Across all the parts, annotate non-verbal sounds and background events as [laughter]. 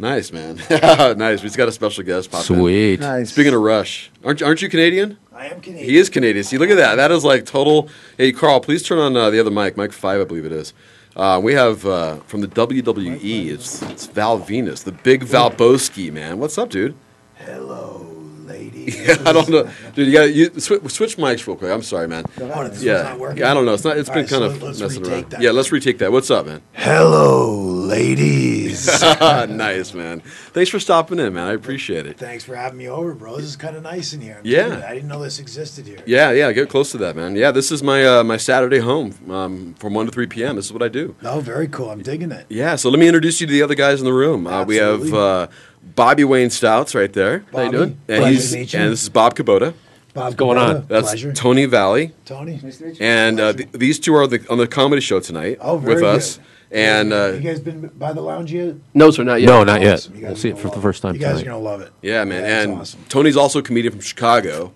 Nice, man. [laughs] nice. We've got a special guest pop in. Sweet. Nice. Speaking of Rush, aren't you, aren't you Canadian? I am Canadian. He is Canadian. See, look at that. That is like total. Hey, Carl, please turn on uh, the other mic, mic five, I believe it is. Uh, we have uh, from the WWE. It's it's Val Venis, the big Val Valbowski man. What's up, dude? Hello, lady. [laughs] I don't know, dude. You got you switch, switch mics real quick. I'm sorry, man. Oh, Yeah, not working? yeah. I don't know. It's not. It's All been right, kind so of let's messing around. that. Yeah, let's retake that. What's up, man? Hello, ladies. [laughs] nice, man. Thanks for stopping in, man. I appreciate it. Thanks for having me over, bro. This is kind of nice in here. I'm Yeah. I didn't know this existed here. Yeah, yeah. Get close to that, man. Yeah, this is my uh, my Saturday home um, from one to three p.m. This is what I do. Oh, very cool. I'm digging it. Yeah, so let me introduce you to the other guys in the room. Uh, we have uh, Bobby Wayne Stouts right there. How you doing? And, Pleasure he's, to meet you. and this is Bob Kubota. Bob, What's going Kubota, on? That's pleasure. Tony Valley. Tony. And uh, th- these two are the, on the comedy show tonight Oh, very with us. good. And you uh, guys been by the lounge yet? No, sir, not yet. No, not yet. Awesome. You guys We'll are see it gonna for the love first time You guys tonight. are gonna love it. yeah, man. that's and awesome. Tony's also a comedian from Chicago.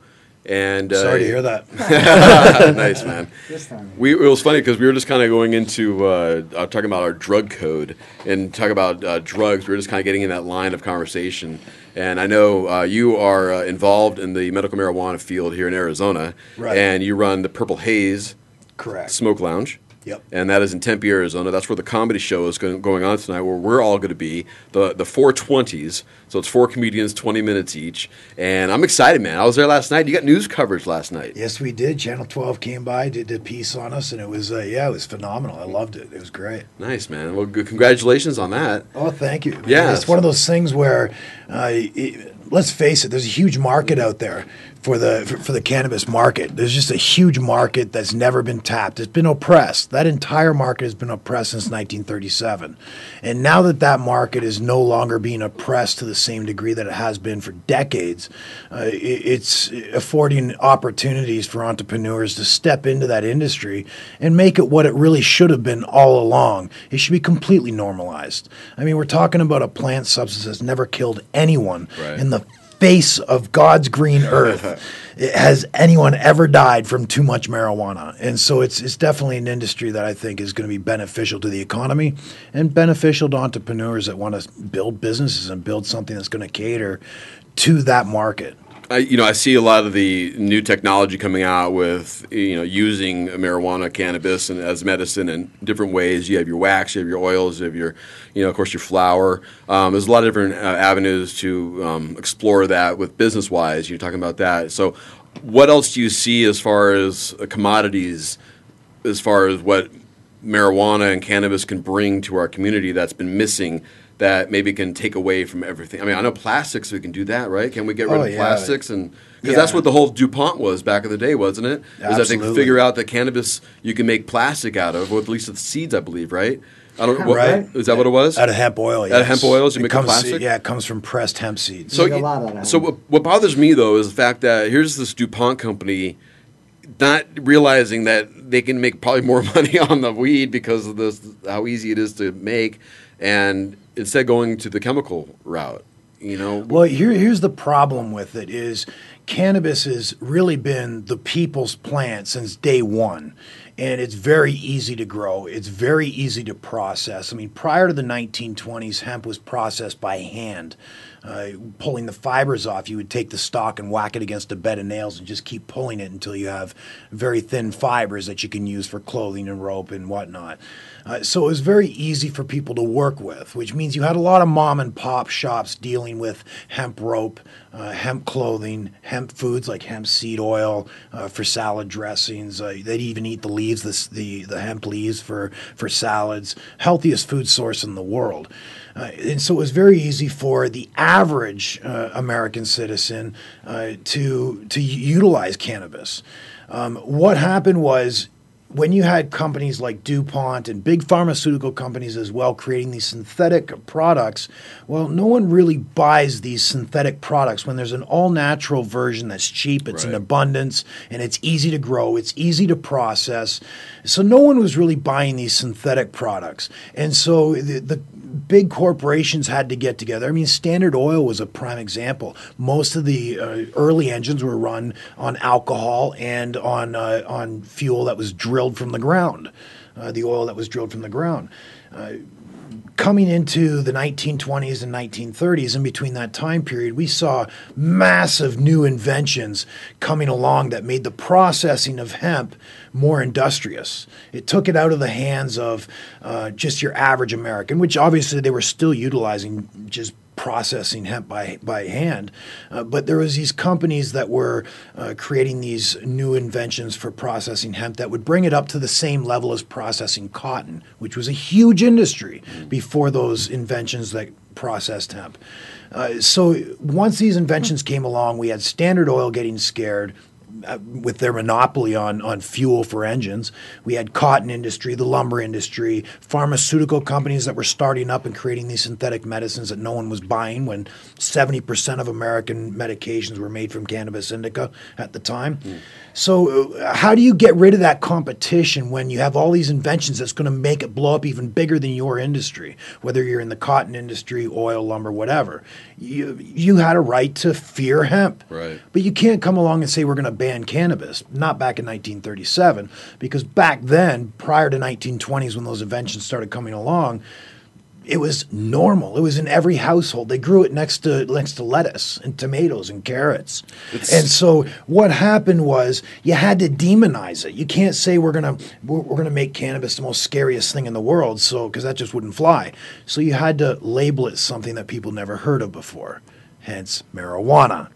And uh, Sorry to hear that. [laughs] nice man. [laughs] We, it was funny because we were just kind of going into uh, uh, talking about our drug code and talk about uh, drugs. We were just kind of getting in that line of conversation. And I know uh, you are uh, involved in the medical marijuana field here in Arizona, Right. and you run the Purple Haze Correct. Smoke Lounge. Yep. And that is in Tempe, Arizona. That's where the comedy show is going, going on tonight, where we're all going to be the the four twenties. So it's four comedians, twenty minutes each. And I'm excited, man. I was there last night. You got news coverage last night. Yes, we did. Channel 12 came by, did a piece on us, and it was, uh, yeah, it was phenomenal. I loved it. It was great. Nice, man. Well, good, congratulations on that. Oh, thank you. Yeah. It's one of those things where, uh, it, let's face it, there's a huge market out there for the for, for the cannabis market. There's just a huge market that's never been tapped. It's been oppressed. That entire market has been oppressed since 1937. And now that that market is no longer being oppressed to the same degree that it has been for decades, uh, it, it's affording opportunities for entrepreneurs to step into that industry and make it what it really should have been all along. It should be completely normalized. I mean, we're talking about a plant substance that's never killed anyone Right. in the face of God's green [laughs] earth. Has anyone ever died from too much marijuana? And so it's it's definitely an industry that I think is going to be beneficial to the economy and beneficial to entrepreneurs that want to build businesses and build something that's going to cater to that market. I, you know, I see a lot of the new technology coming out with you know using marijuana, cannabis, and as medicine in different ways. You have your wax, you have your oils, you have your, you know, of course, your flour. Um, there's a lot of different uh, avenues to um, explore that with business wise. You're talking about that. So, what else do you see as far as uh, commodities, as far as what marijuana and cannabis can bring to our community that's been missing? That maybe can take away from everything. I mean, I know plastics. We can do that, right? Can we get rid Oh, of yeah. plastics and because Yeah. that's what the whole DuPont was back in the day, wasn't it? Was I think Absolutely. figure out that cannabis you can make plastic out of, or at least the seeds, I believe, right? I don't. What, Right. Is that what it was? Out of hemp oil. Out of hemp oils, you It make a comes, plastic? Yeah, it comes from pressed hemp seeds. so, Make a y- lot of that. so what, what bothers me though is the fact that here's this DuPont company not realizing that they can make probably more [laughs] money on the weed because of this how easy it is to make, and instead going to the chemical route. You know, Well, here, here's the problem with it is cannabis has really been the people's plant since day one. And it's very easy to grow. It's very easy to process. I mean, prior to the 1920s, hemp was processed by hand. Uh, pulling the fibers off, you would take the stalk and whack it against a bed of nails and just keep pulling it until you have very thin fibers that you can use for clothing and rope and whatnot. Uh, so it was very easy for people to work with, which means you had a lot of mom and pop shops dealing with hemp rope, uh, hemp clothing, hemp foods like hemp seed oil uh, for salad dressings. Uh, they'd even eat the leaves, the, the, the hemp leaves for, for salads. Healthiest food source in the world. Uh, and so it was very easy for the average uh, American citizen uh, to, to utilize cannabis. Um, what happened was when you had companies like DuPont and big pharmaceutical companies as well creating these synthetic products, well, no one really buys these synthetic products when there's an all natural version that's cheap, it's in abundance, and it's easy to grow, it's easy to process. So no one was really buying these synthetic products. And so the, the big corporations had to get together. I mean, Standard Oil was a prime example. Most of the uh, early engines were run on alcohol and on uh, on fuel that was drilled from the ground, uh, the oil that was drilled from the ground. Coming into the 1920s and 1930s, in between that time period, we saw massive new inventions coming along that made the processing of hemp more industrious. It took it out of the hands of uh, just your average American, which obviously they were still utilizing just processing hemp by by hand. Uh, but there was these companies that were uh, creating these new inventions for processing hemp that would bring it up to the same level as processing cotton, which was a huge industry before those inventions that processed hemp. Uh, so once these inventions came along, we had Standard Oil getting scared with their monopoly on, on fuel for engines. We had cotton industry, the lumber industry, pharmaceutical companies that were starting up and creating these synthetic medicines that no one was buying when 70% of American medications were made from cannabis indica at the time. Mm. So uh, how do you get rid of that competition when you have all these inventions that's going to make it blow up even bigger than your industry, whether you're in the cotton industry, oil, lumber, whatever? You, you had a right to fear hemp. Right. But you can't come along and say we're going to ban cannabis, not back in 1937, because back then, prior to 1920s when those inventions started coming along, it was normal. It was in every household. They grew it next to next to lettuce and tomatoes and carrots. It's, and so what happened was you had to demonize it. You can't say we're gonna we're, we're gonna make cannabis the most scariest thing in the world, so because that just wouldn't fly. So you had to label it something that people never heard of before. Hence marijuana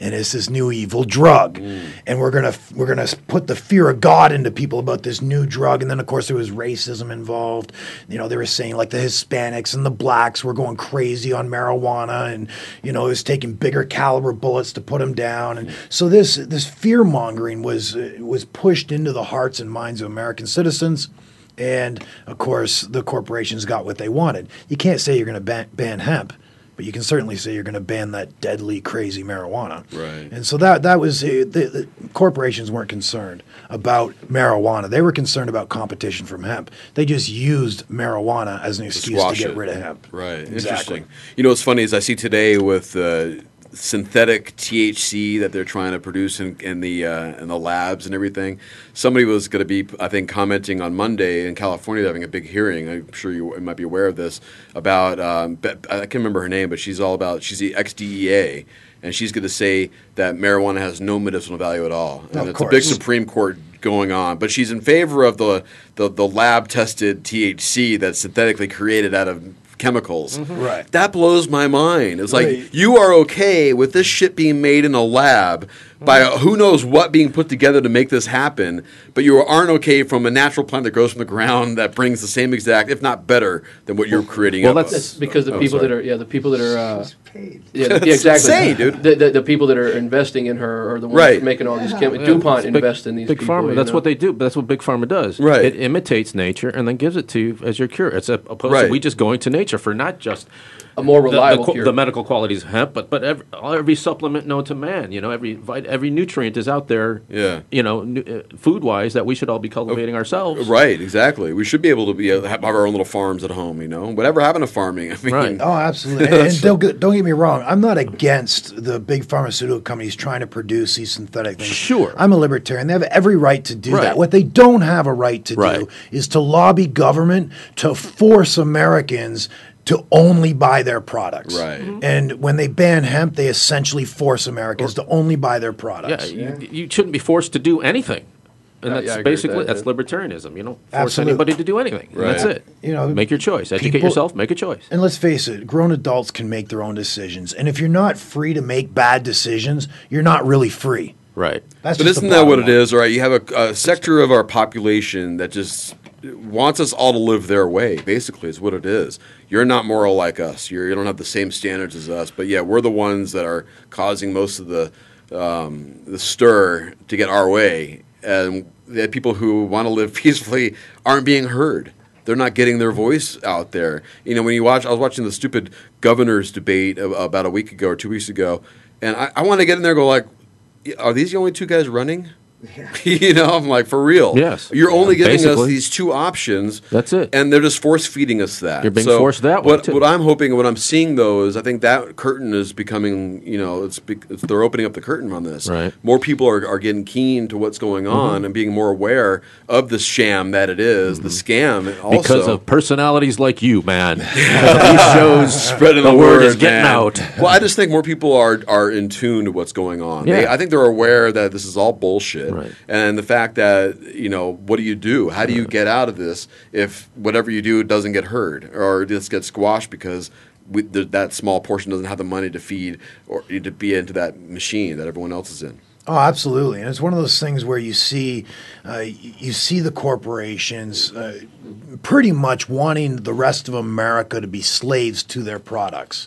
and it's this new evil drug. Mm. and we're gonna we're gonna put the fear of god into people about this new drug. And then of course there was racism involved. You know they were saying like the hispanics and the blacks were going crazy on marijuana and you know it was taking bigger caliber bullets to put them down. And so this this fear mongering was uh, was pushed into the hearts and minds of american citizens. And of course the corporations got what they wanted. You can't say you're going to ban, ban hemp but you can certainly say you're going to ban that deadly, crazy marijuana. Right. And so that that was uh, the, the, corporations weren't concerned about marijuana; they were concerned about competition from hemp. They just used marijuana as an excuse to, to get it. rid of hemp. Right. Exactly. Interesting. You know, what's funny is I see today with. Uh, synthetic THC that they're trying to produce in, in the uh, in the labs and everything. Somebody was going to be, I think, commenting on Monday in California, having a big hearing. I'm sure you might be aware of this about. Um, I can't remember her name, but she's all about. She's the XDEA. And she's going to say that marijuana has no medicinal value at all, and of it's course. a big Supreme Court going on. But she's in favor of the, the, the lab tested THC that's synthetically created out of chemicals. Mm-hmm. Right. That blows my mind. It's like right. you are okay with this shit being made in a lab by who knows what being put together to make this happen, but you aren't okay from a natural plant that grows from the ground that brings the same exact, if not better, than what you're creating. Well, that's, that's because the oh, people sorry. that are yeah the people that are uh, yeah, [laughs] yeah exactly insane, dude. The, the, the, people that are investing in her are the ones right. making all these chem- yeah. Dupont big, invest in these big people, pharma. That's know? what they do. But that's what big pharma does. Right. It imitates nature and then gives it to you as your cure. It's a, opposed right. to we just going to nature for not just a more reliable the, the, cure. the medical qualities of hemp, but but every, every supplement known to man. You know, every every nutrient is out there. Yeah. You know, uh, food wise, that we should all be cultivating ourselves. Right. Exactly. We should be able to be uh, have our own little farms at home. You know, whatever happened to farming? [laughs] I mean, right. Oh, absolutely. [laughs] and, and don't get, don't get me wrong. I'm not against the big pharmaceutical companies trying to produce these synthetic things. Sure. I'm a libertarian. They have every right to do Right. that. What they don't have a right to Right. do is to lobby government to force Americans to only buy their products. Right. Mhm. And when they ban hemp, they essentially force Americans to only buy their Yeah, products. you, you shouldn't be forced to do anything. And Uh, that's yeah, I agree with basically that, that's yeah. libertarianism. You don't force Absolutely. anybody to do anything. And That's it. You know, make your choice. Educate people- yourself. Make a choice. And let's face it, grown adults can make their own decisions. And if you're not free to make bad decisions, you're not really free. Right. That's But just isn't that what bottom it line. is? All right, you have a, a sector of our population that just wants us all to live their way. Basically, is what it is. You're not moral like us. You're, you don't have the same standards as us. But yeah, we're the ones that are causing most of the um, the stir to get our way, and the people who want to live [laughs] peacefully aren't being heard. They're not getting their voice out there. You know, when you watch, I was watching the stupid governors debate about a week ago or two weeks ago, and I, I want to get in there and go like, are these the only two guys running? [laughs] you know, I'm like, for real. Yes. You're only giving us these two options. That's it. And they're just force feeding us that. You're being forced that way, what, too. What I'm hoping, what I'm seeing though, is I think that curtain is becoming, you know, it's, it's they're opening up the curtain on this. Right. Mm-hmm. More people are, are getting keen to what's going on and being more aware of the sham that it is, the scam. Also. Mm-hmm. because of personalities like you, man. [laughs] These shows, spreading the, the, word, word is getting man. out. Well, I just think more people are are in tune to what's going on. They, Yeah. I think they're aware that this is all bullshit, Right. and the fact that you know what do you do? How do you get out of this if whatever you do doesn't get heard or just gets squashed because we, th- that small portion doesn't have the money to feed or to be into that machine that everyone else is in. Oh, absolutely, and it's one of those things where you see, uh, you see the corporations uh, pretty much wanting the rest of America to be slaves to their products.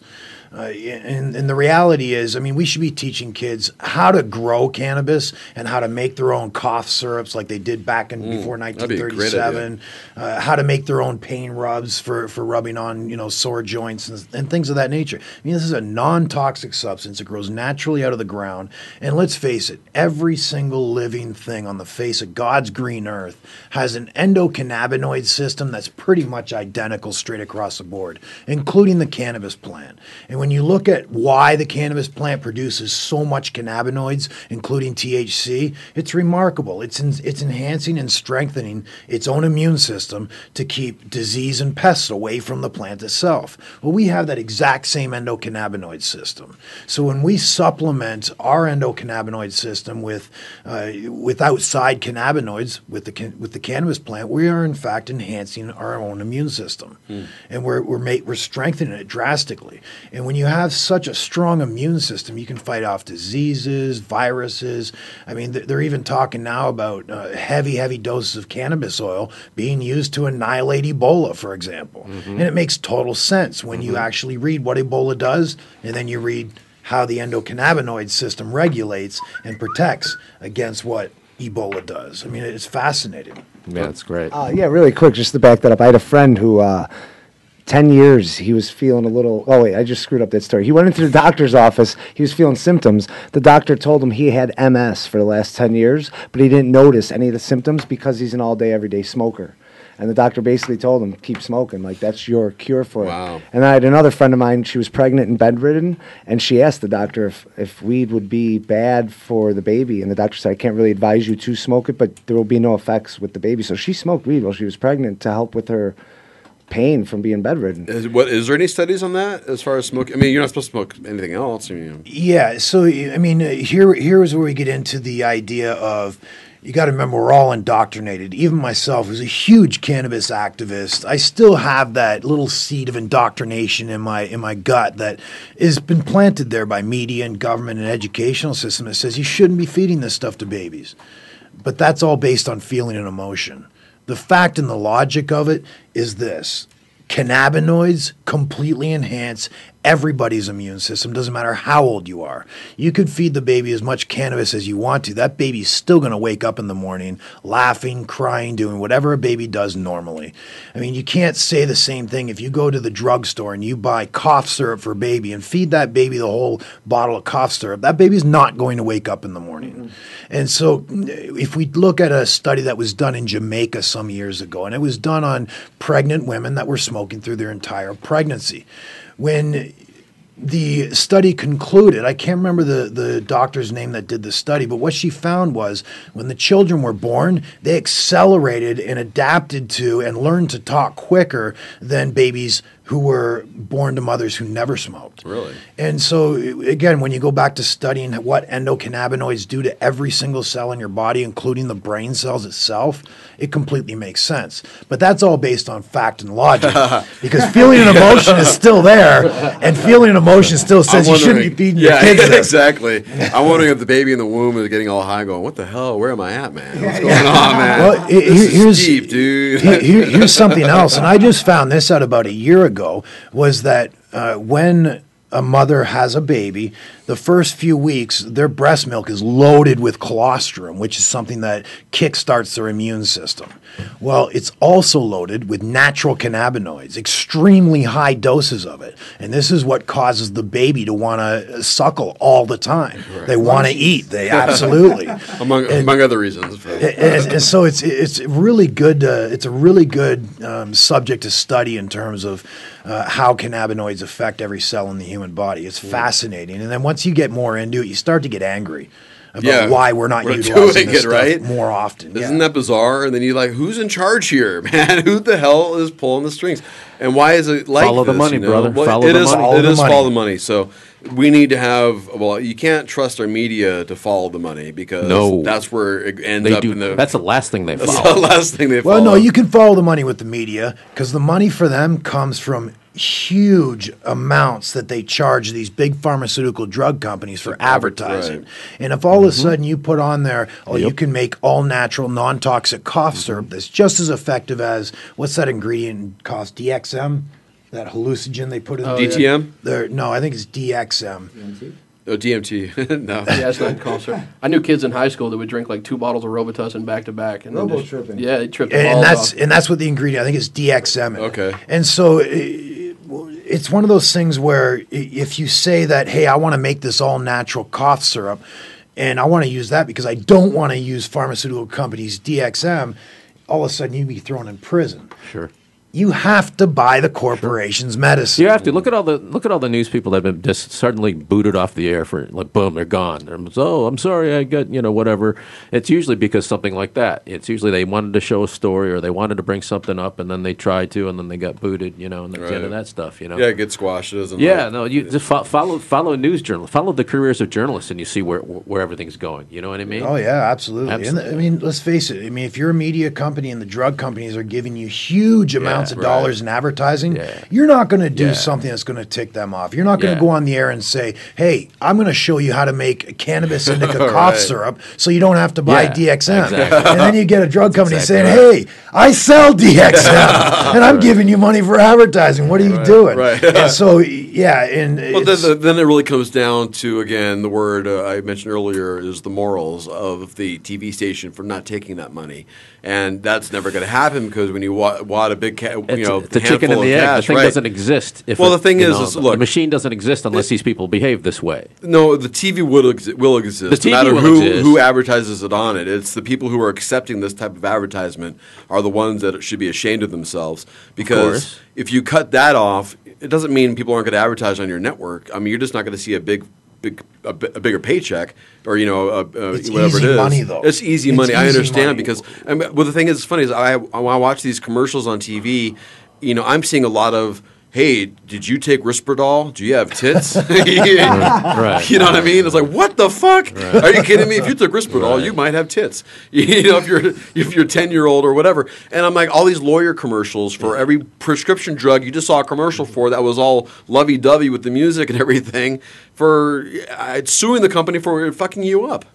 Uh, and, and the reality is, I mean, we should be teaching kids how to grow cannabis and how to make their own cough syrups, like they did back in before Mm, that'd be 1937. Uh, how to make their own pain rubs for, for rubbing on, you know, sore joints and, and things of that nature. I mean, this is a non-toxic substance. It grows naturally out of the ground. And let's face it, every single living thing on the face of God's green earth has an endocannabinoid system that's pretty much identical straight across the board, including the cannabis plant. And when you look at why the cannabis plant produces so much cannabinoids, including THC, it's remarkable. It's in, it's enhancing and strengthening its own immune system to keep disease and pests away from the plant itself. Well, we have that exact same endocannabinoid system. So when we supplement our endocannabinoid system with uh, with outside cannabinoids with the can- with the cannabis plant, we are in fact enhancing our own immune system, and we're we're, ma- we're strengthening it drastically. And when you have such a strong immune system, you can fight off diseases, viruses. I mean, they're even talking now about uh, heavy, heavy doses of cannabis oil being used to annihilate Ebola, for example. And it makes total sense when you actually read what Ebola does, and then you read how the endocannabinoid system regulates and protects against what Ebola does. I mean, it's fascinating. Yeah, that's great. Uh, yeah, really quick, just to back that up. I had a friend who, uh, 10 years, he was feeling a little. Oh, wait, I just screwed up that story. He went into the doctor's office. He was feeling symptoms. The doctor told him he had MS for the last 10 years, but he didn't notice any of the symptoms because he's an all day, everyday smoker. And the doctor basically told him, keep smoking. Like, that's your cure for Wow. it. And I had another friend of mine, she was pregnant and bedridden, and she asked the doctor if, if weed would be bad for the baby. And the doctor said, I can't really advise you to smoke it, but there will be no effects with the baby. So she smoked weed while she was pregnant to help with her pain from being bedridden. Is, what is there any studies on that as far as smoking? I mean, you're not supposed to smoke anything else. I mean, Yeah, so I mean, uh, here here is where we get into the idea of you got to remember we're all indoctrinated. Even myself, who's a huge cannabis activist, I still have that little seed of indoctrination in my in my gut that has been planted there by media and government and educational system that says you shouldn't be feeding this stuff to babies. But that's all based on feeling and emotion. The fact and the logic of it is this. Cannabinoids completely enhance everybody's immune system doesn't matter how old you are. You could feed the baby as much cannabis as you want to. That baby's still going to wake up in the morning laughing crying doing whatever a baby does normally. I mean you can't say the same thing if you go to the drugstore and you buy cough syrup for baby and feed that baby the whole bottle of cough syrup. That baby's not going to wake up in the morning. Mm-hmm. And so if we look at a study that was done in jamaica some years ago and it was done on pregnant women that were smoking through their entire pregnancy when the study concluded, I can't remember the, the doctor's name that did the study, but what she found was when the children were born, they accelerated and adapted to and learned to talk quicker than babies who were born to mothers who never smoked. Really? And so, again, when you go back to studying what endocannabinoids do to every single cell in your body, including the brain cells itself, it completely makes sense. But that's all based on fact and logic [laughs] because feeling and emotion is still there, and feeling and emotion still says you shouldn't be feeding [laughs] your yeah, kids this. exactly. I'm wondering if the baby in the womb is getting all high, going, "What the hell? Where am I at, man? What's [laughs] going on, man? Well, this here's is deep, dude." he- here- here's something else, and I just found this out about a year ago. Was that uh, when a mother has a baby, the first few weeks, their breast milk is loaded with colostrum, which is something that kickstarts their immune system. Well, it's also loaded with natural cannabinoids, extremely high doses of it. And this is what causes the baby to want to suckle all the time. They want to eat. They [laughs] absolutely. among among other reasons. and, and so it's it's really good. Uh, it's a really good um, subject to study in terms of uh, how cannabinoids affect every cell in the human body. It's fascinating. And then once you get more into it, you start to get angry about Yeah. why we're not We're utilizing doing this it, stuff right? more often. Isn't Yeah. that bizarre? And then you're like, who's in charge here, [laughs] man? Who the hell is pulling the strings? And why is it like Follow the money, you know? brother. Well, Follow it the is- money. Follow it the money. follow the money. So we need to have. Well, you can't trust our media to follow the money because No. that's where it ends They up do. in the. that's the last thing they that's follow. the [laughs] last thing they Follow. Well, no, you can follow the money with the media because the money for them comes from huge amounts that they charge these big pharmaceutical drug companies for advertising. right. And if all of a mm-hmm. sudden you put on there, oh, you can make all natural, non toxic cough mm-hmm. syrup that's just as effective as what's that ingredient cost? DXM? That hallucinogen they put in Oh, the. DTM, there? No, I think it's DXM. oh, DMT. [laughs] no, Yeah, it's not called sir. I knew kids in high school that would drink like two bottles of Robitussin back to back. and then just- Robo-tripping. Yeah, they tripped the and, and that's off. and that's what the ingredient I think is DXM. in it. Okay. And so it, it's one of those things where if you say that, hey, I want to make this all natural cough syrup, and I want to use that because I don't want to use pharmaceutical companies DXM, all of a sudden you'd be thrown in prison. Sure. You have to buy the corporation's medicine. You have to look at all the look at all the news people that have been just suddenly booted off the air for like boom they're gone. They're, oh, I'm sorry, I got you know whatever. It's usually because something like that. It's usually they wanted to show a story or they wanted to bring something up and then they tried to and then they got booted. You know, and that's the end of that stuff. You know. yeah, it gets squashed. It doesn't. Yeah, like- no, you just fo- follow follow a news journal, follow the careers of journalists, and you see where where everything's going. You know what I mean? Oh yeah, absolutely. Absolutely. And I mean, let's face it. I mean, if you're a media company and the drug companies are giving you huge amounts of right. dollars in advertising, Yeah. you're not going to do Yeah. something that's going to tick them off. You're not going to Yeah. go on the air and say, "Hey, I'm going to show you how to make cannabis indica [laughs] cough Right. syrup, so you don't have to buy Yeah, DXM." exactly. And then you get a drug [laughs] company exactly saying, "Hey, I sell DXM, [laughs] and I'm giving you money for advertising. What are you doing?" right. and so, yeah, and Well, it's- then, then it really comes down to again the word uh, I mentioned earlier is the morals of the TV station for not taking that money, and that's never going to happen because when you wa- wad a big ca- you It's know the chicken and the of egg. cash, the thing right. doesn't exist. If Well, it- the thing is- know, is, the machine doesn't exist unless these people behave this way. No, the TV will exi- will exist. The no matter will who exist. who advertises it on it. It's the people who are accepting this type of advertisement are the ones that should be ashamed of themselves. Because course. if you cut that off, it doesn't mean people aren't going to advertise on your network. I mean, you're just not going to see a big. Big, a, a bigger paycheck, or you know, a, It's whatever easy it is. money, though. It's easy It's money. I understand money. because, I mean, well, the thing is, it's funny is I I watch these commercials on TV, you know, I'm seeing a lot of, hey, did you take Risperdal? Do you have tits? [laughs] Right. You know what I mean? It's like, what the fuck? Are you kidding me? If you took Risperdal, you might have tits. [laughs] You know, if you're if you're ten year old or whatever. And I'm like, all these lawyer commercials for every prescription drug you just saw a commercial for that was all lovey dovey with the music and everything for uh, suing the company for fucking you up.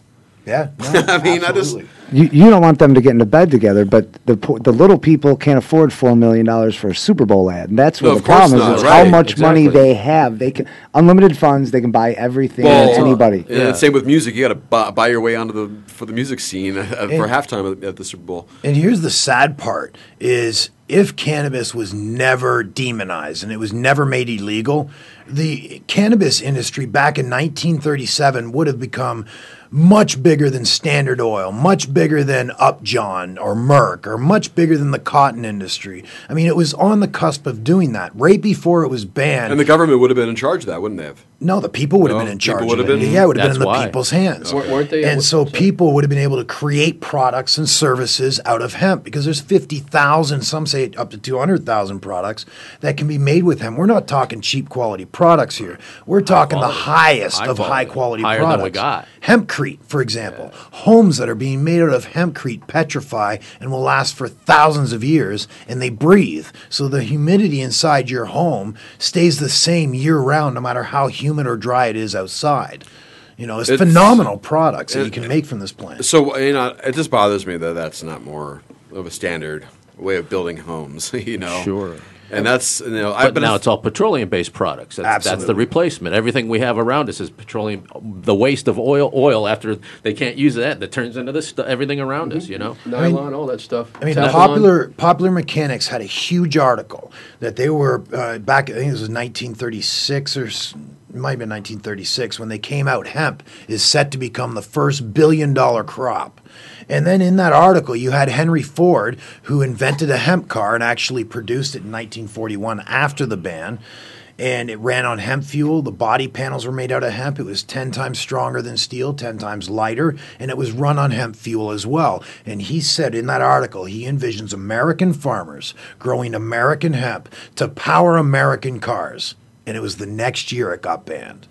yeah. [laughs] no, I mean, I just- absolutely. You, you don't want them to get into bed together, but the po- the little people can't afford four million dollars for a Super Bowl ad, and that's No, what of the problem is. not, is how right, much money exactly. they have. They can unlimited funds. They can buy everything Well, to anybody. And Yeah. same with music. You got to buy, buy your way onto the for the music scene uh, for halftime at, at the Super Bowl. And here's the sad part is if cannabis was never demonized and it was never made illegal, the cannabis industry back in 1937 would have become much bigger than Standard Oil, much bigger than Upjohn or Merck, or much bigger than the cotton industry. I mean, it was on the cusp of doing that right before it was banned. And the government would have been in charge of that, wouldn't they have? No, the people would have No, been in people charge would have been- Yeah, it would have been in the why. people's hands. Weren't- weren't they- And so sorry. people would have been able to create products and services out of hemp because there's 50,000, some say up to 200,000 products that can be made with hemp. We're not talking cheap quality products here. We're talking the highest High of quality. high quality Higher products. than we got. Hempcrete, for example. Homes that are being made out of hempcrete petrify and will last for thousands of years and they breathe. So the humidity inside your home stays the same year round, no matter how humid or dry it is outside. You know, it's, It's- phenomenal products that you can make from this plant. So you know, it just bothers me that that's not more of a standard way of building homes. [laughs] You know, Sure. And that's you know, I But now it's all petroleum-based products. That's, that's the replacement. Everything we have around us is petroleum. The waste of oil, oil after they can't use that, that turns into this. stu- Everything around us, you know. Nylon, all that stuff. I mean, Teflon. popular popular mechanics had a huge article that they were uh, back. I think it was 1936 or s- it might have been 1936 when they came out. Hemp is set to become the first billion dollar crop. And then in that article, you had Henry Ford, who invented a hemp car and actually produced it in 1941 after the ban. And it ran on hemp fuel. The body panels were made out of hemp. It was 10 times stronger than steel, 10 times lighter, and it was run on hemp fuel as well. And he said in that article, he envisions American farmers growing American hemp to power American cars. And it was the next year it got banned.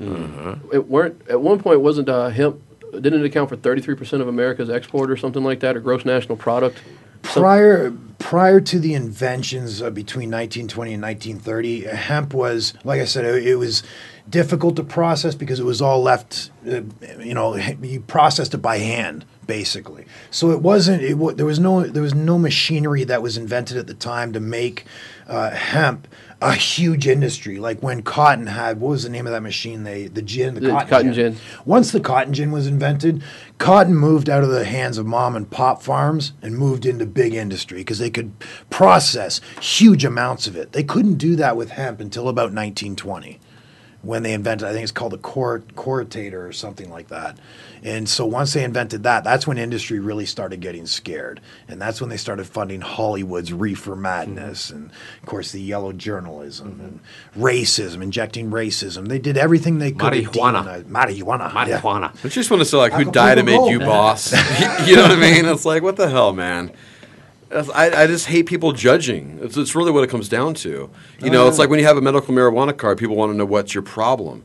it weren't at one point wasn't uh, hemp didn't it account for 33% of America's export or something like that or gross national product? Prior prior to the inventions uh, between 1920 and 1930 uh, hemp was like i said it, it was difficult to process because it was all left uh, you know you processed it by hand basically so it wasn't it, there was no there was no machinery that was invented at the time to make uh, hemp a huge industry like when cotton had what was the name of that machine they the gin the, The cotton, cotton gin. gin. Once the cotton gin was invented, cotton moved out of the hands of mom and pop farms and moved into big industry because they could process huge amounts of it. They couldn't do that with hemp until about 1920 when they invented, I think it's called a cor- coritator or something like that. And so once they invented that, that's when industry really started getting scared. And that's when they started funding Hollywood's reefer madness mm-hmm. and, of course, the yellow journalism and racism, injecting racism. They did everything they could. to Marijuana. demonize- Marijuana. yeah. Marijuana. I just want to say like who died and made Gold. you [laughs] boss. [laughs] you know what I mean? It's like what the hell, man. I, I just hate people judging. It's, it's really what it comes down to. You know, it's oh, like when you have a medical marijuana card, people want to know what's your problem.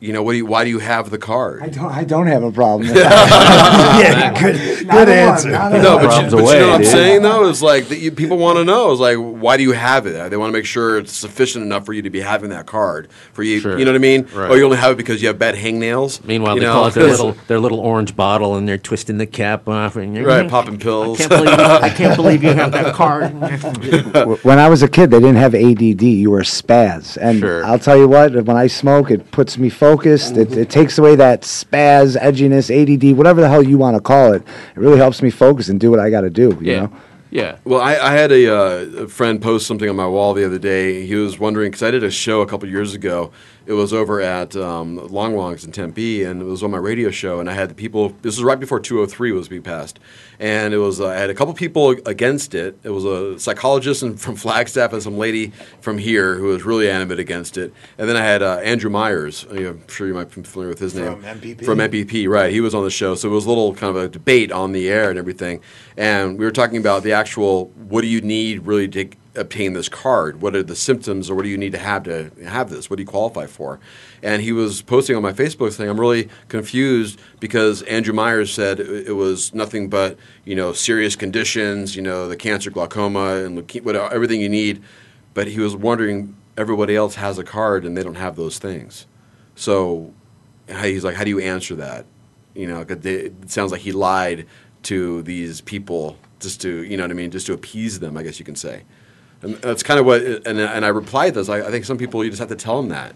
You know, what do you, why do you have the card? I don't. I don't have a problem. [laughs] With yeah, good, Not good a answer. one, not No, but, you, Problems but you know what I'm dude. saying though is like that you, people want to know is like why do you have it? They want to make sure it's sufficient enough for you to be having that card for you. Sure. You know what I mean? Right. Or you only have it because you have bad hangnails. Meanwhile, you they know? call it their [laughs] little their little orange bottle, and they're twisting the cap off, and you're right popping pills. I can't believe I can't [laughs] believe you have that card. when I was a kid, they didn't have ADD. You were spaz, and Sure. I'll tell you what. When I smoke, it puts me focused. It, it takes away that spaz, edginess, ADD, whatever the hell you want to call it. It really helps me focus and do what I got to do. You yeah, know. yeah. Well, I, I had a, uh, a friend post something on my wall the other day. He was wondering because I did a show a couple years ago. It was over at um, Long Longs in Tempe, and it was on my radio show. And I had the people. This was right before 203 was being passed, and it was uh, I had a couple people against it. It was a psychologist and from Flagstaff and some lady from here who was really animate against it. And then I had uh, Andrew Myers. You know, I'm sure you might be familiar with his From name MPP? From MPP, right? He was on the show, so it was a little kind of a debate on the air and everything. And we were talking about the actual what do you need really to obtain this card? What are the symptoms, or what do you need to have to have this? What do you qualify for? And he was posting on my Facebook saying, "I'm really confused because Andrew Myers said it was nothing but you know serious conditions, you know the cancer, glaucoma, and leuke- what everything you need." But he was wondering everybody else has a card and they don't have those things. So he's like, how do you answer that? You know, it sounds like he lied to these people just to, you know what I mean, just to appease them, I guess you can say. And that's kind of what, and, and I replied this. I, I think some people you just have to tell them that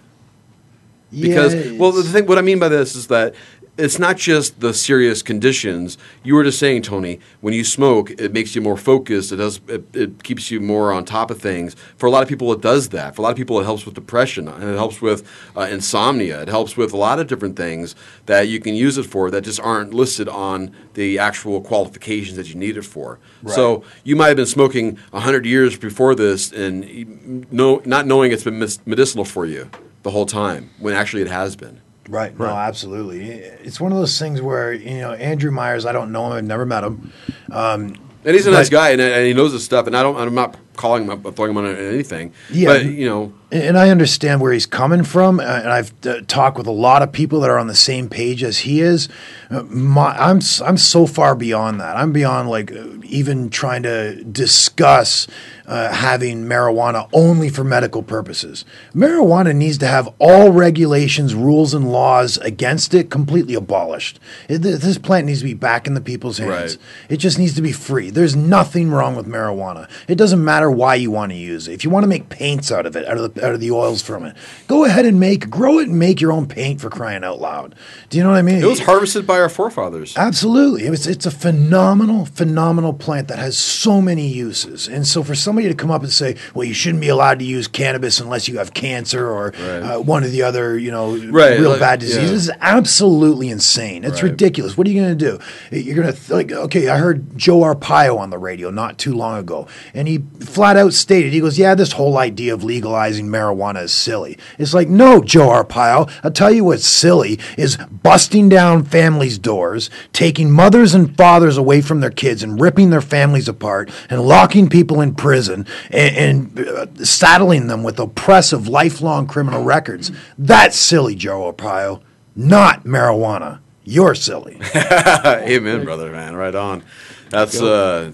because Yeah, well, the thing what I mean by this is that it's not just the serious conditions. You were just saying, Tony, when you smoke, it makes you more focused. It does. It, it keeps you more on top of things. For a lot of people, it does that. For a lot of people, it helps with depression and it helps with uh, insomnia. It helps with a lot of different things that you can use it for that just aren't listed on the actual qualifications that you need it for. So you might have been smoking hundred years before this, and no, not knowing it's been medicinal for you the whole time when actually it has been. Right. No, absolutely. It's one of those things where you know Andrew Myers. I don't know him. I've never met him. Um, And he's a nice guy, and, and he knows his stuff. And I don't, I'm not calling him up, throwing him on anything. Yeah. But you know, and I understand where he's coming from, uh, and I've uh, talked with a lot of people that are on the same page as he is. Uh, my, I'm I'm so far beyond that. I'm beyond like uh, even trying to discuss uh, having marijuana only for medical purposes. Marijuana needs to have all regulations, rules, and laws against it completely abolished. It, th- this plant needs to be back in the people's hands. Right. It just needs to be free. There's nothing wrong with marijuana. It doesn't matter matter why you want to use it. If you want to make paints out of it, out of the out of the oils from it, go ahead and make grow it and make your own paint for crying out loud. Do you know what I mean? It was harvested by our forefathers. Absolutely. It was, it's a phenomenal, phenomenal plant that has so many uses. And so for somebody to come up and say, well, you shouldn't be allowed to use cannabis unless you have cancer or uh, one of the other, you know, Right, real like- bad yeah. diseases, is absolutely insane. It's Right. ridiculous. What are you going to do? You're going to, like, okay, I heard Joe Arpaio on the radio not too long ago, and he flat out stated, he goes, yeah, this whole idea of legalizing marijuana is silly. It's like, no, Joe Arpaio, I'll tell you what's silly is busting down families' doors, taking mothers and fathers away from their kids and ripping their families apart and locking people in prison and, and uh, saddling them with oppressive lifelong criminal records. That's silly, Joe Arpaio, not marijuana. You're silly. [laughs] Amen, brother, man. Right on. That's uh,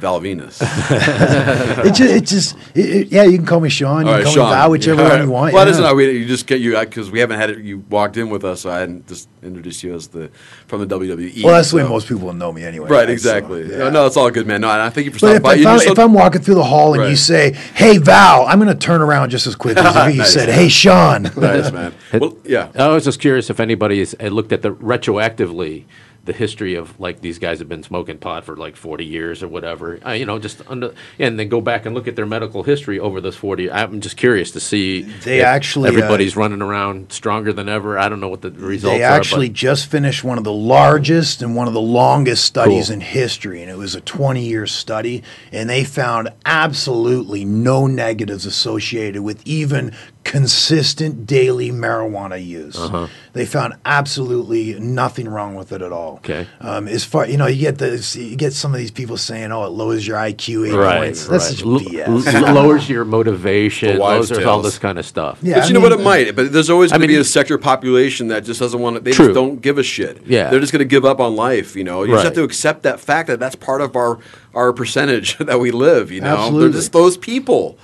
Val Venis. [laughs] it just, it just it, it- yeah, you can call me Sean. You All can right, call Sean. me Val, whichever All one you want. Well, yeah. listen, I- we, you just get you because we haven't had it. You walked in with us, so I hadn't just introduced you as the from the WWE. well, that's the way most people know me anyway. Right, so, exactly. yeah. No, no, it's all good, man. No, and I thank you for But stopping if, by. if, You I'm, just if I'm walking through the hall and you say, "Hey Val," I'm going to turn around just as quick as if [laughs] you Nice. said, "Hey Sean." nice, man. Well, yeah. I was just curious if anybody has looked at the retroactively the history of like these guys have been smoking pot for like 40 years or whatever. Uh, you know, just under and then go back and look at their medical history over those 40. I'm just curious to see They actually, uh, everybody's running around stronger than ever. I don't know what the results are. They are. actually just finished one of the largest and one of the longest studies Cool. in history, and it was a 20 year study, and they found absolutely no negatives associated with even consistent daily marijuana use. Uh-huh. They found absolutely nothing wrong with it at all. Okay. Um, as far you know, you get this, you get some of these people saying, "Oh, it lowers your IQ eight Right, points." That's right. such BS. l- [laughs] lowers your motivation. The wives' Lowers all this kind of stuff. Yeah, But I you know what? It might. But there's always I going to be a sector of population that just doesn't want to. They True. just don't give a shit. Yeah. they're just going to give up on life. You know, you just have to accept that fact that that's part of our our percentage [laughs] that we live. You know, Absolutely. they're just those people.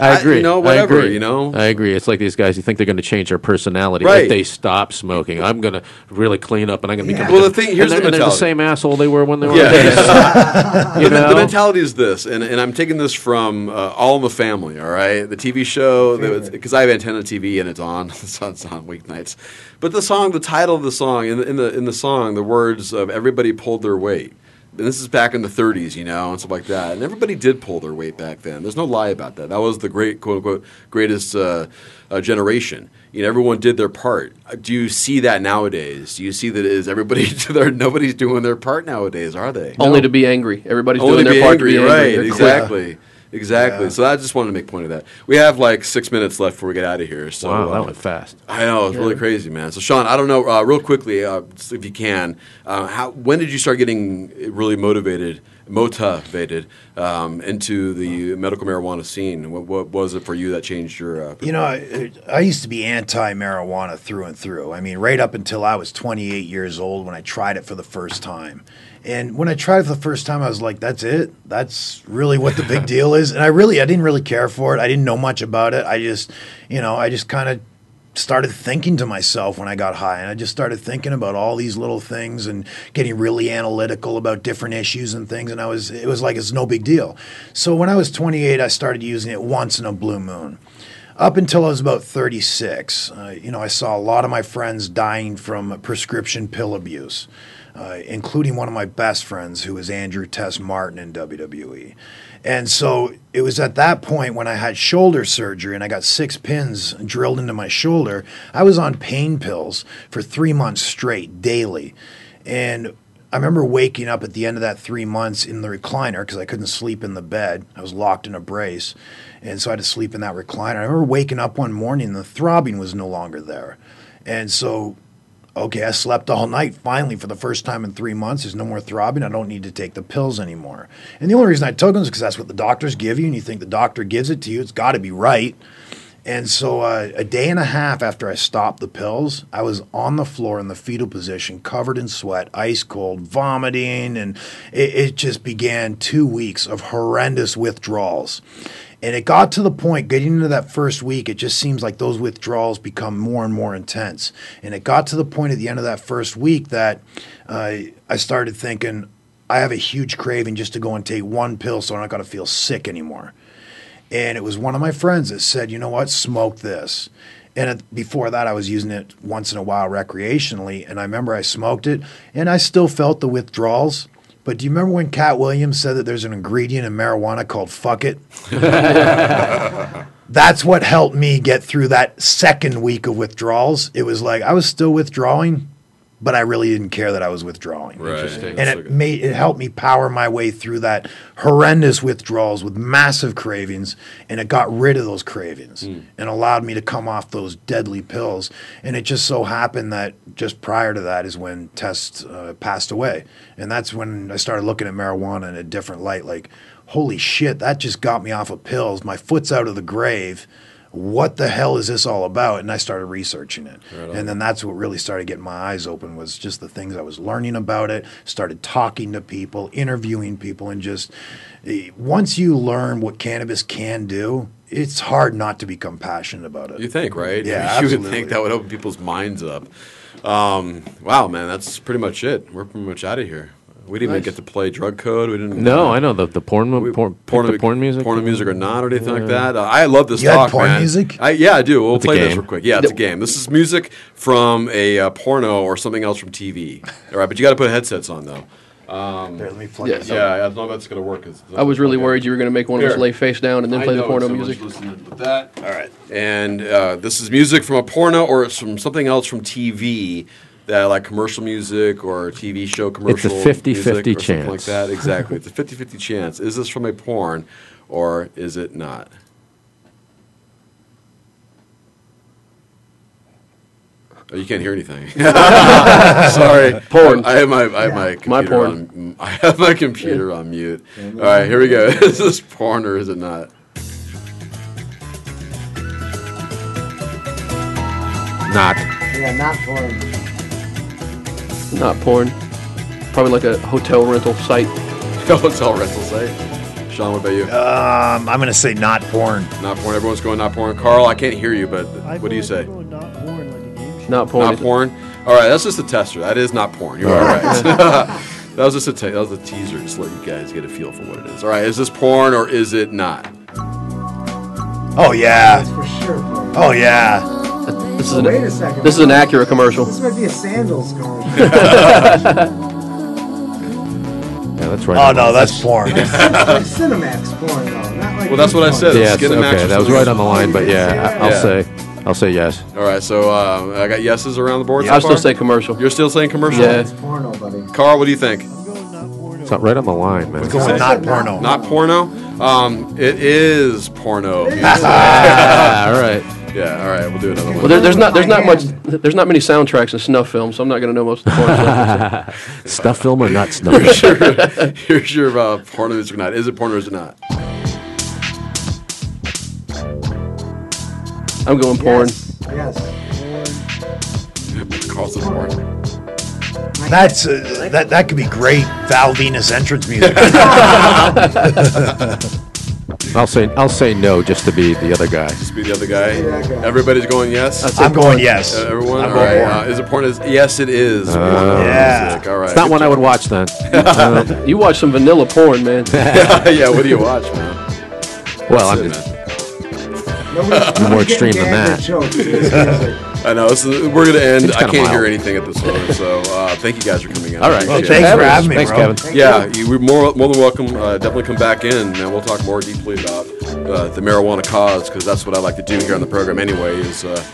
I I- agree. you know, I agree. you know? I agree. It's like these guys. You think they're going to change their personality Right. if they stop smoking. I'm going to really clean up, and I'm going to become. Well, the thing- here's and they're, the and they're the same asshole they were when they were. Yeah. [laughs] [laughs] you the, the mentality is this, and, and I'm taking this from uh, All in the Family, all right? The TV show, because I have antenna TV and it's on, [laughs] it's on, it's on weeknights. But the song, the title of the song, in the, in the, in the song, the words of everybody pulled their weight. And this is back in the 30s, you know, and stuff like that. And everybody did pull their weight back then. There's no lie about that. That was the great, quote unquote, greatest uh, uh, generation. You know, everyone did their part. Uh, Do you see that nowadays? Do you see that is everybody, [laughs] nobody's doing their part nowadays, are they? Only to be angry. Everybody's only doing their part angry, to be right? angry. They're quick. Exactly, exactly. Yeah. So I just wanted to make point of that. We have like six minutes left before we get out of here. So Wow, uh, that went fast. I know it's really crazy, man. So Sean, I don't know, uh, real quickly, uh, if you can, uh, how when did you start getting really motivated, motivated um, into the medical marijuana scene? What, what was it for you that changed your? Uh, You know, I, I used to be anti marijuana through and through. I mean, right up until I was 28 years old when I tried it for the first time. And when I tried it for the first time, I was like, that's it? That's really what the big deal is? And I really, I didn't really care for it. I didn't know much about it. I just, you know, I just kind of started thinking to myself when I got high. And I just started thinking about all these little things and getting really analytical about different issues and things. And I was, it was like, it's no big deal. So when I was 28, I started using it once in a blue moon up until I was about 36, uh, you know, I saw a lot of my friends dying from prescription pill abuse, uh, including one of my best friends who was Andrew Test Martin in WWE. And so it was at that point when I had shoulder surgery and I got six pins drilled into my shoulder. I was on pain pills for three months straight, daily. And I remember waking up at the end of that three months in the recliner because I couldn't sleep in the bed. I was locked in a brace. And so I had to sleep in that recliner. I remember waking up one morning and the throbbing was no longer there. And so, okay, I slept all night finally for the first time in three months. There's no more throbbing. I don't need to take the pills anymore. And the only reason I took them is because that's what the doctors give you. And you think the doctor gives it to you, it's got to be right. And so, uh, a day and a half after I stopped the pills, I was on the floor in the fetal position, covered in sweat, ice cold, vomiting, and it, it just began two weeks of horrendous withdrawals. And it got to the point, getting into that first week, it just seems like those withdrawals become more and more intense. And it got to the point at the end of that first week that uh, I started thinking, I have a huge craving just to go and take one pill so I'm not going to feel sick anymore. And it was one of my friends that said, you know what, smoke this. And it, before that, I was using it once in a while recreationally. And I remember I smoked it and I still felt the withdrawals. But do you remember when Katt Williams said that there's an ingredient in marijuana called fuck it? [laughs] That's what helped me get through that second week of withdrawals. It was like I was still withdrawing, but I really didn't care that I was withdrawing. Right. Interesting. And it made it helped me power my way through that horrendous withdrawals with massive cravings, and it got rid of those cravings and allowed me to come off those deadly pills. And it just so happened that just prior to that is when Test uh, passed away, and that's when I started looking at marijuana in a different light. Like, holy shit, that just got me off of pills. My foot's out of the grave. What the hell is this all about? And I started researching it, and then that's what really started getting my eyes open was just the things I was learning about it. Started talking to people, interviewing people, and just eh, once you learn what cannabis can do, it's hard not to become passionate about it. You think, right? Yeah, [laughs] you would think that would open people's minds up. Um, wow, man, that's pretty much it. We're pretty much out of here. We didn't Nice. even get to play Drug Code. We didn't. No, uh, I know the the porn mo- we- porn, porn, the porn music. porn music or not, or anything like that. Uh, I love this You had talk, porn man. music? I, yeah, I do. We'll It's a play this game. real quick. Yeah, it's a game. This is music from a uh, porno or something else from TV. All right, but you got to put headsets on though. Here, let me plug Yeah. this Yeah. I don't know if that's gonna work. it I was really plug in. worried you were going to make one of us Here. lay face down and then I play the know porno someone's music. listening to that. All right. And uh, this is music from a porno or it's from something else from TV that like commercial music or TV show commercial. 50-50 music chance. like that. Exactly. it's a 50-50 [laughs] chance. Is this from a porn or is it not? Oh, you can't hear anything. [laughs] Sorry, Porn. I have my I have my My computer porn. on. [laughs] I have my computer on mute. All right, here we go. is this porn or is it not? Not. Yeah, not porn. Not porn. Probably like a hotel rental site. [laughs] Hotel rental site. Sean, what about you? Um, I'm gonna say not porn. Not porn. Everyone's going not porn. Carl, I can't hear you, but what do you say? Not porn like a game show. Not porn. Not porn. All right, that's just a tester. That is not porn. You're all right. [laughs] [laughs] that was just a te- that was a teaser, just to let you guys get a feel for what it is. All right, is this porn or is it not? Oh yeah. That's for sure porn. Oh yeah. This is Wait an, a second. this is an Acura commercial. This might be a sandals commercial. [laughs] Yeah, that's right. Oh no, that's porn. like [laughs] Cinemax porn though, not like. Well, that's what I said. Yes. Skin and Okay, mattress that was right on the line. But yeah, I, I'll Yeah. say, I'll say yes. All right, so uh, I got yeses around the board. so I'll still far? say commercial. You're still saying commercial. Yeah. It's porno, buddy. Carl, what do you think? I'm going not porn. It's not right on the line, man. Going not porno. Not porno. Um, it is porno. [laughs] Ah, all right. Yeah. All right, we'll do another one. Well, there, there's not there's not much there's not many soundtracks in snuff films, so I'm not going to know most of the porn stuff. [laughs] Stuff film or not snuff? [laughs] [laughs] Here's your uh, porno music or not. Is it porn or is it not? I'm going porn. Yes. yes. Carl says porn. That's uh, that. That could be great. Val Venis entrance music. I'll say, I'll say no, just to be the other guy. Just be the other guy. that. Everybody's going yes. I'm it. going yes. Uh, everyone. I'm All going right. porn. Uh, is it porn? Is yes, it is. porno Yeah. music. All right. It's not one I would watch then. Uh, [laughs] You watch some vanilla porn, man. [laughs] yeah. What do you watch, man? well, That's I'm it, just, man. Nobody's more extreme than that. I know. This is, we're gonna end. I can't hear anything at this point. So uh, thank you guys for coming in. All right. Well, thanks it. for having me, Thanks, bro. Kevin. Yeah, you, we're more more than welcome. Uh, definitely come back in, and we'll talk more deeply about uh, the marijuana cause because that's what I like to do here on the program. Anyway, is uh,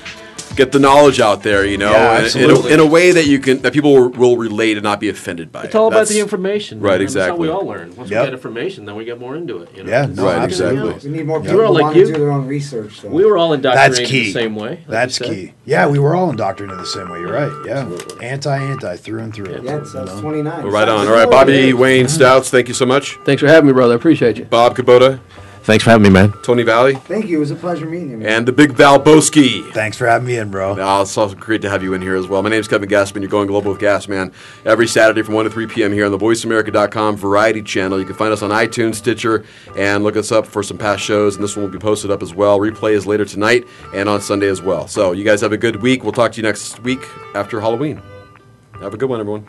get the knowledge out there. You know, Yeah, in- in, a, in a way that you can that people will, will relate and not be offended by. It's it. all about That's- the information. Right, man. That's how exactly. we all learn. Once Yep. we get information, then we get more into it. You know? Yeah, no, Right, absolutely. exactly. We need more We're people all like want to you. do their own research. Though. We were all indoctrinated key. the same way. like That's you said. key. Yeah, we were all indoctrinated the same way. You're right. Yeah, anti anti through and through. Yeah, so it's uh, 29. Well, right on. All right, Bobby Wayne Stouts, thank you so much. Thanks for having me, brother. I appreciate you. Bob Kubota, Thanks for having me, man. Tony Valley, Thank you. It was a pleasure meeting you. man. and the Big Valbowski. Thanks for having me in, bro. Uh, it's also great to have you in here as well. My name is Kevin Gassman. You're going global with Gasman every Saturday from 1 to 3 p.m. here on the VoiceAmerica.com Variety channel. You can find us on iTunes, Stitcher, and look us up for some past shows. And this one will be posted up as well. Replay is later tonight and on Sunday as well. So you guys have a good week. We'll talk to you next week after Halloween. Have a good one, everyone.